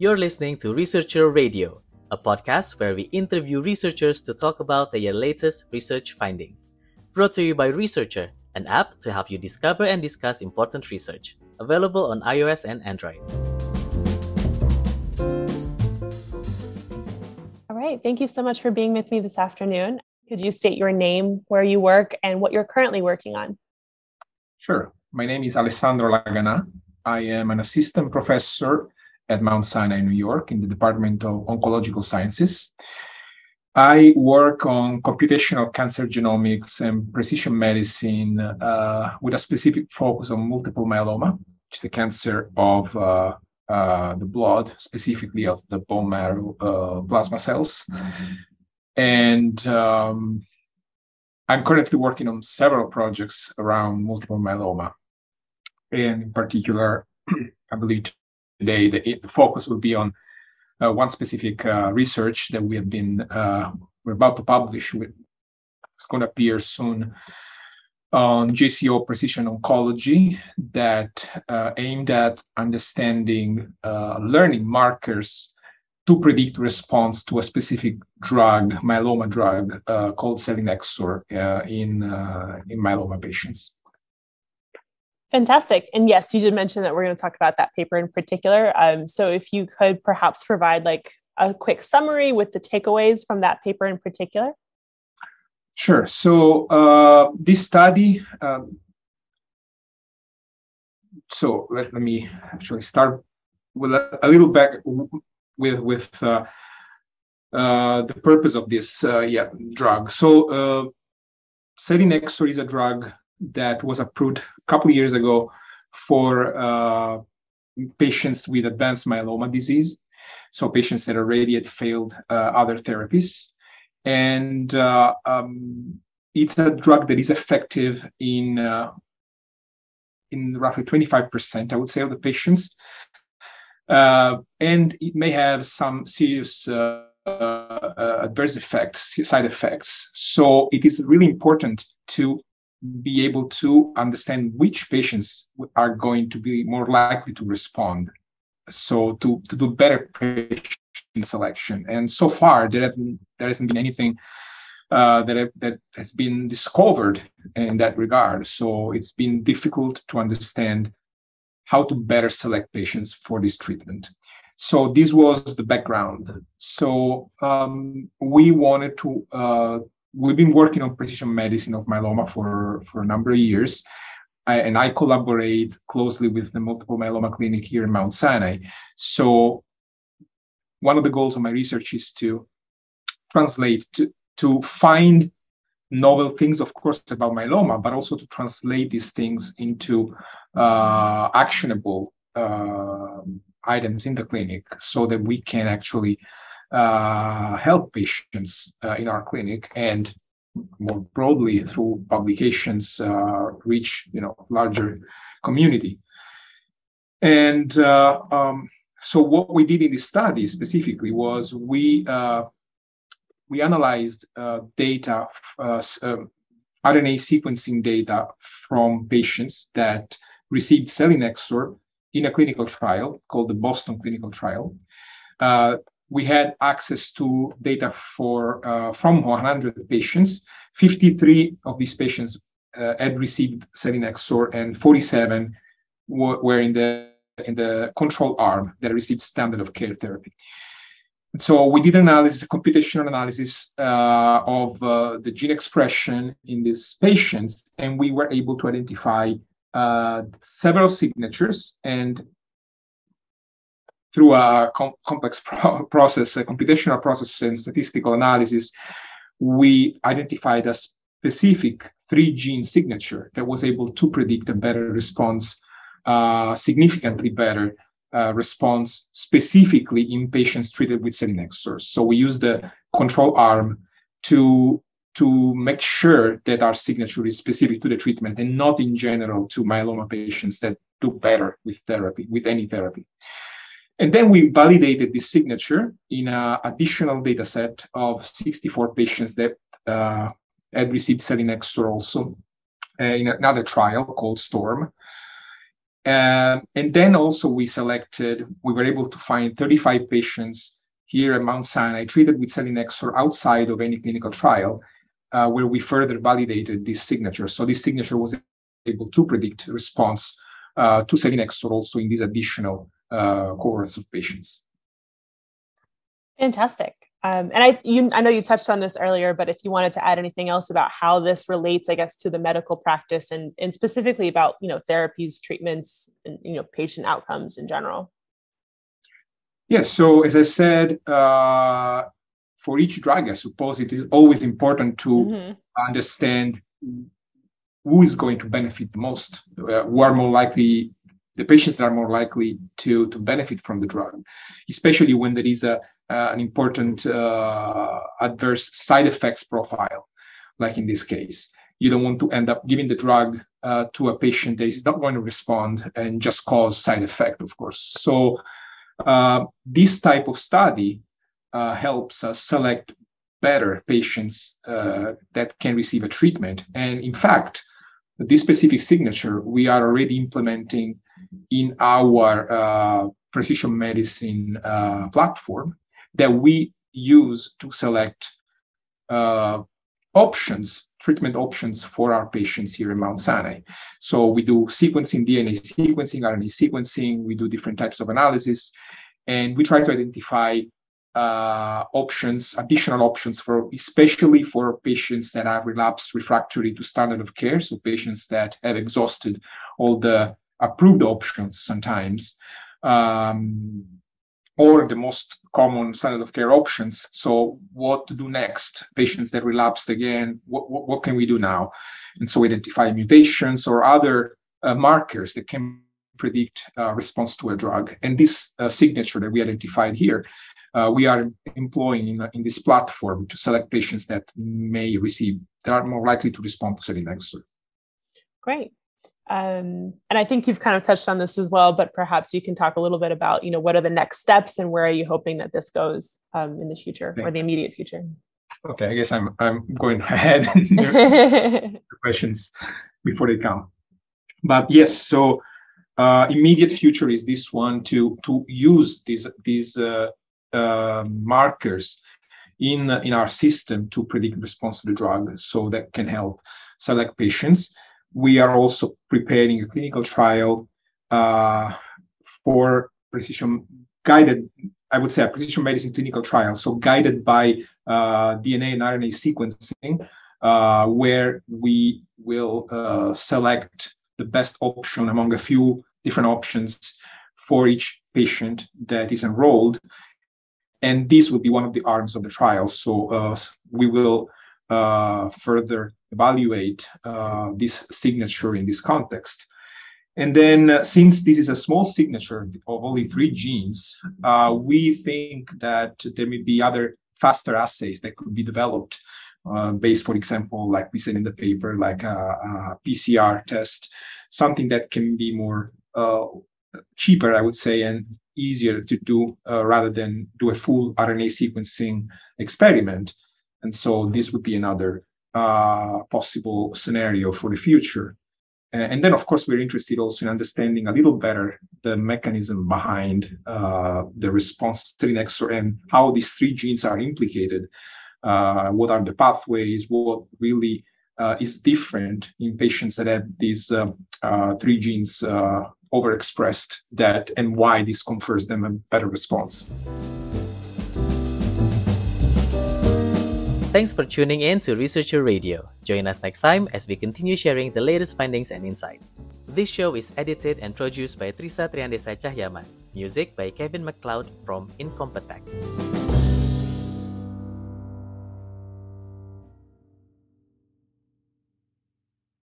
You're listening to Researcher Radio, a podcast where we interview researchers to talk about their latest research findings. Brought to you by Researcher, an app to help you discover and discuss important research. Available on iOS and Android. All right. Thank you so much for being with me this afternoon. Could you state your name, where you work, and what you're currently working on? Sure. My name is Alessandro Lagana. I am an assistant professor at Mount Sinai, New York, in the Department of Oncological Sciences. I work on computational cancer genomics and precision medicine uh, with a specific focus on multiple myeloma, which is a cancer of uh, uh, the blood, specifically of the bone marrow uh, plasma cells. Mm-hmm. And um, I'm currently working on several projects around multiple myeloma. And in particular, I believe today the, the focus will be on uh, one specific uh, research that we have been uh, we're about to publish with it's going to appear soon on JCO Precision Oncology that uh, aimed at understanding uh, learning markers to predict response to a specific drug, myeloma drug uh, called selinexor in in myeloma patients. Fantastic. And yes, you did mention that we're going to talk about that paper in particular. Um, so if you could perhaps provide like a quick summary with the takeaways from that paper in particular. Sure. So uh, this study, um, so let, let me actually start with a, a little back with with uh, uh, the purpose of this uh, yeah drug. So uh, selinexor is a drug that was approved a couple years ago for uh, patients with advanced myeloma disease, so patients that already had failed uh, other therapies. And uh, um, it's a drug that is effective in uh, in roughly 25%, I would say, of the patients. Uh, and it may have some serious uh, adverse effects, side effects. So it is really important to be able to understand which patients are going to be more likely to respond. So to, to do better patient selection. And so far, there, there hasn't been anything uh, that, that has been discovered in that regard. So it's been difficult to understand how to better select patients for this treatment. So this was the background. So um, we wanted to uh, we've been working on precision medicine of myeloma for, for a number of years. I, and I collaborate closely with the multiple myeloma clinic here in Mount Sinai. So one of the goals of my research is to translate, to, to find novel things, of course, about myeloma, but also to translate these things into uh, actionable uh, items in the clinic so that we can actually uh, help patients uh, in our clinic and more broadly through publications uh, reach you know larger community and uh, um, so what we did in this study specifically was we uh, we analyzed data RNA sequencing data from patients that received selinexor in a clinical trial called the Boston Clinical Trial. Uh, we had access to data for uh, from 100 patients. 53 of these patients uh, had received selinexor, and 47 were, were in the in the control arm that received standard of care therapy. So we did an analysis, a computational analysis uh, of uh, the gene expression in these patients, and we were able to identify uh, several signatures and through a com- complex pro- process, a computational process and statistical analysis, we identified a specific three gene signature that was able to predict a better response, uh, significantly better uh, response, specifically in patients treated with selinexor. So we use the control arm to to make sure that our signature is specific to the treatment and not in general to myeloma patients that do better with therapy, with any therapy. And then we validated this signature in an additional data set of 64 patients that uh, had received selinexor also uh, in another trial called STORM. Um, and then also we selected, we were able to find 35 patients here at Mount Sinai treated with selinexor outside of any clinical trial, uh, where we further validated this signature. So this signature was able to predict response uh, to selinexor also in these additional uh, cohorts of patients. Fantastic. Um, and I, you, I know you touched on this earlier, but if you wanted to add anything else about how this relates, I guess, to the medical practice and, and specifically about, you know, therapies, treatments, and, you know, patient outcomes in general. Yes. So as I said, uh, for each drug, I suppose it is always important to mm-hmm. understand who is going to benefit the most, uh, who are more likely, the patients are more likely to, to benefit from the drug, especially when there is a, uh, an important uh, adverse side effects profile, like in this case. You don't want to end up giving the drug uh, to a patient that is not going to respond and just cause side effect, of course. So uh, this type of study uh, helps us select better patients uh, that can receive a treatment. And in fact, this specific signature we are already implementing in our precision medicine platform that we use to select uh, options, treatment options for our patients here in Mount Sinai. So we do sequencing, DNA sequencing, RNA sequencing, we do different types of analysis, and we try to identify uh, options, additional options for, especially for patients that are relapsed refractory to standard of care, so patients that have exhausted all the approved options sometimes. Um, or the most common standard of care options. So, what to do next? Patients that relapsed again, what, what, what can we do now? And so, identify mutations or other uh, markers that can predict uh, response to a drug. And this uh, signature that we identified here, uh, we are employing in, in, this platform to select patients that may receive, that are more likely to respond to selinexor. Great. Um, and I think you've kind of touched on this as well, but perhaps you can talk a little bit about, you know, what are the next steps and where are you hoping that this goes um, in the future okay. or the immediate future? Okay, I guess I'm I'm going ahead the questions before they come. But yes, so uh, immediate future is this one to to use these these uh, uh, markers in in our system to predict response to the drug, so that can help select patients we are also preparing a clinical trial uh, for precision guided, I would say a precision medicine clinical trial, so guided by uh, DNA and RNA sequencing, uh, where we will uh, select the best option among a few different options for each patient that is enrolled. And this will be one of the arms of the trial. So uh, we will uh, further evaluate uh, this signature in this context. And then, uh, since this is a small signature of only three genes, uh, we think that there may be other faster assays that could be developed uh, based, for example, like we said in the paper, like a, a PCR test, something that can be more uh, cheaper, I would say, and easier to do uh, rather than do a full RNA sequencing experiment. And so this would be another uh, possible scenario for the future. And then, of course, we're interested also in understanding a little better the mechanism behind uh, the response to selinexor and how these three genes are implicated. Uh, what are the pathways? What really uh, is different in patients that have these uh, uh, three genes uh, overexpressed that and why this confers them a better response. Thanks for tuning in to Researcher Radio. Join us next time as we continue sharing the latest findings and insights. This show is edited and produced by Trisa Triandesa Cahyaman. Music by Kevin MacLeod from Incompetech.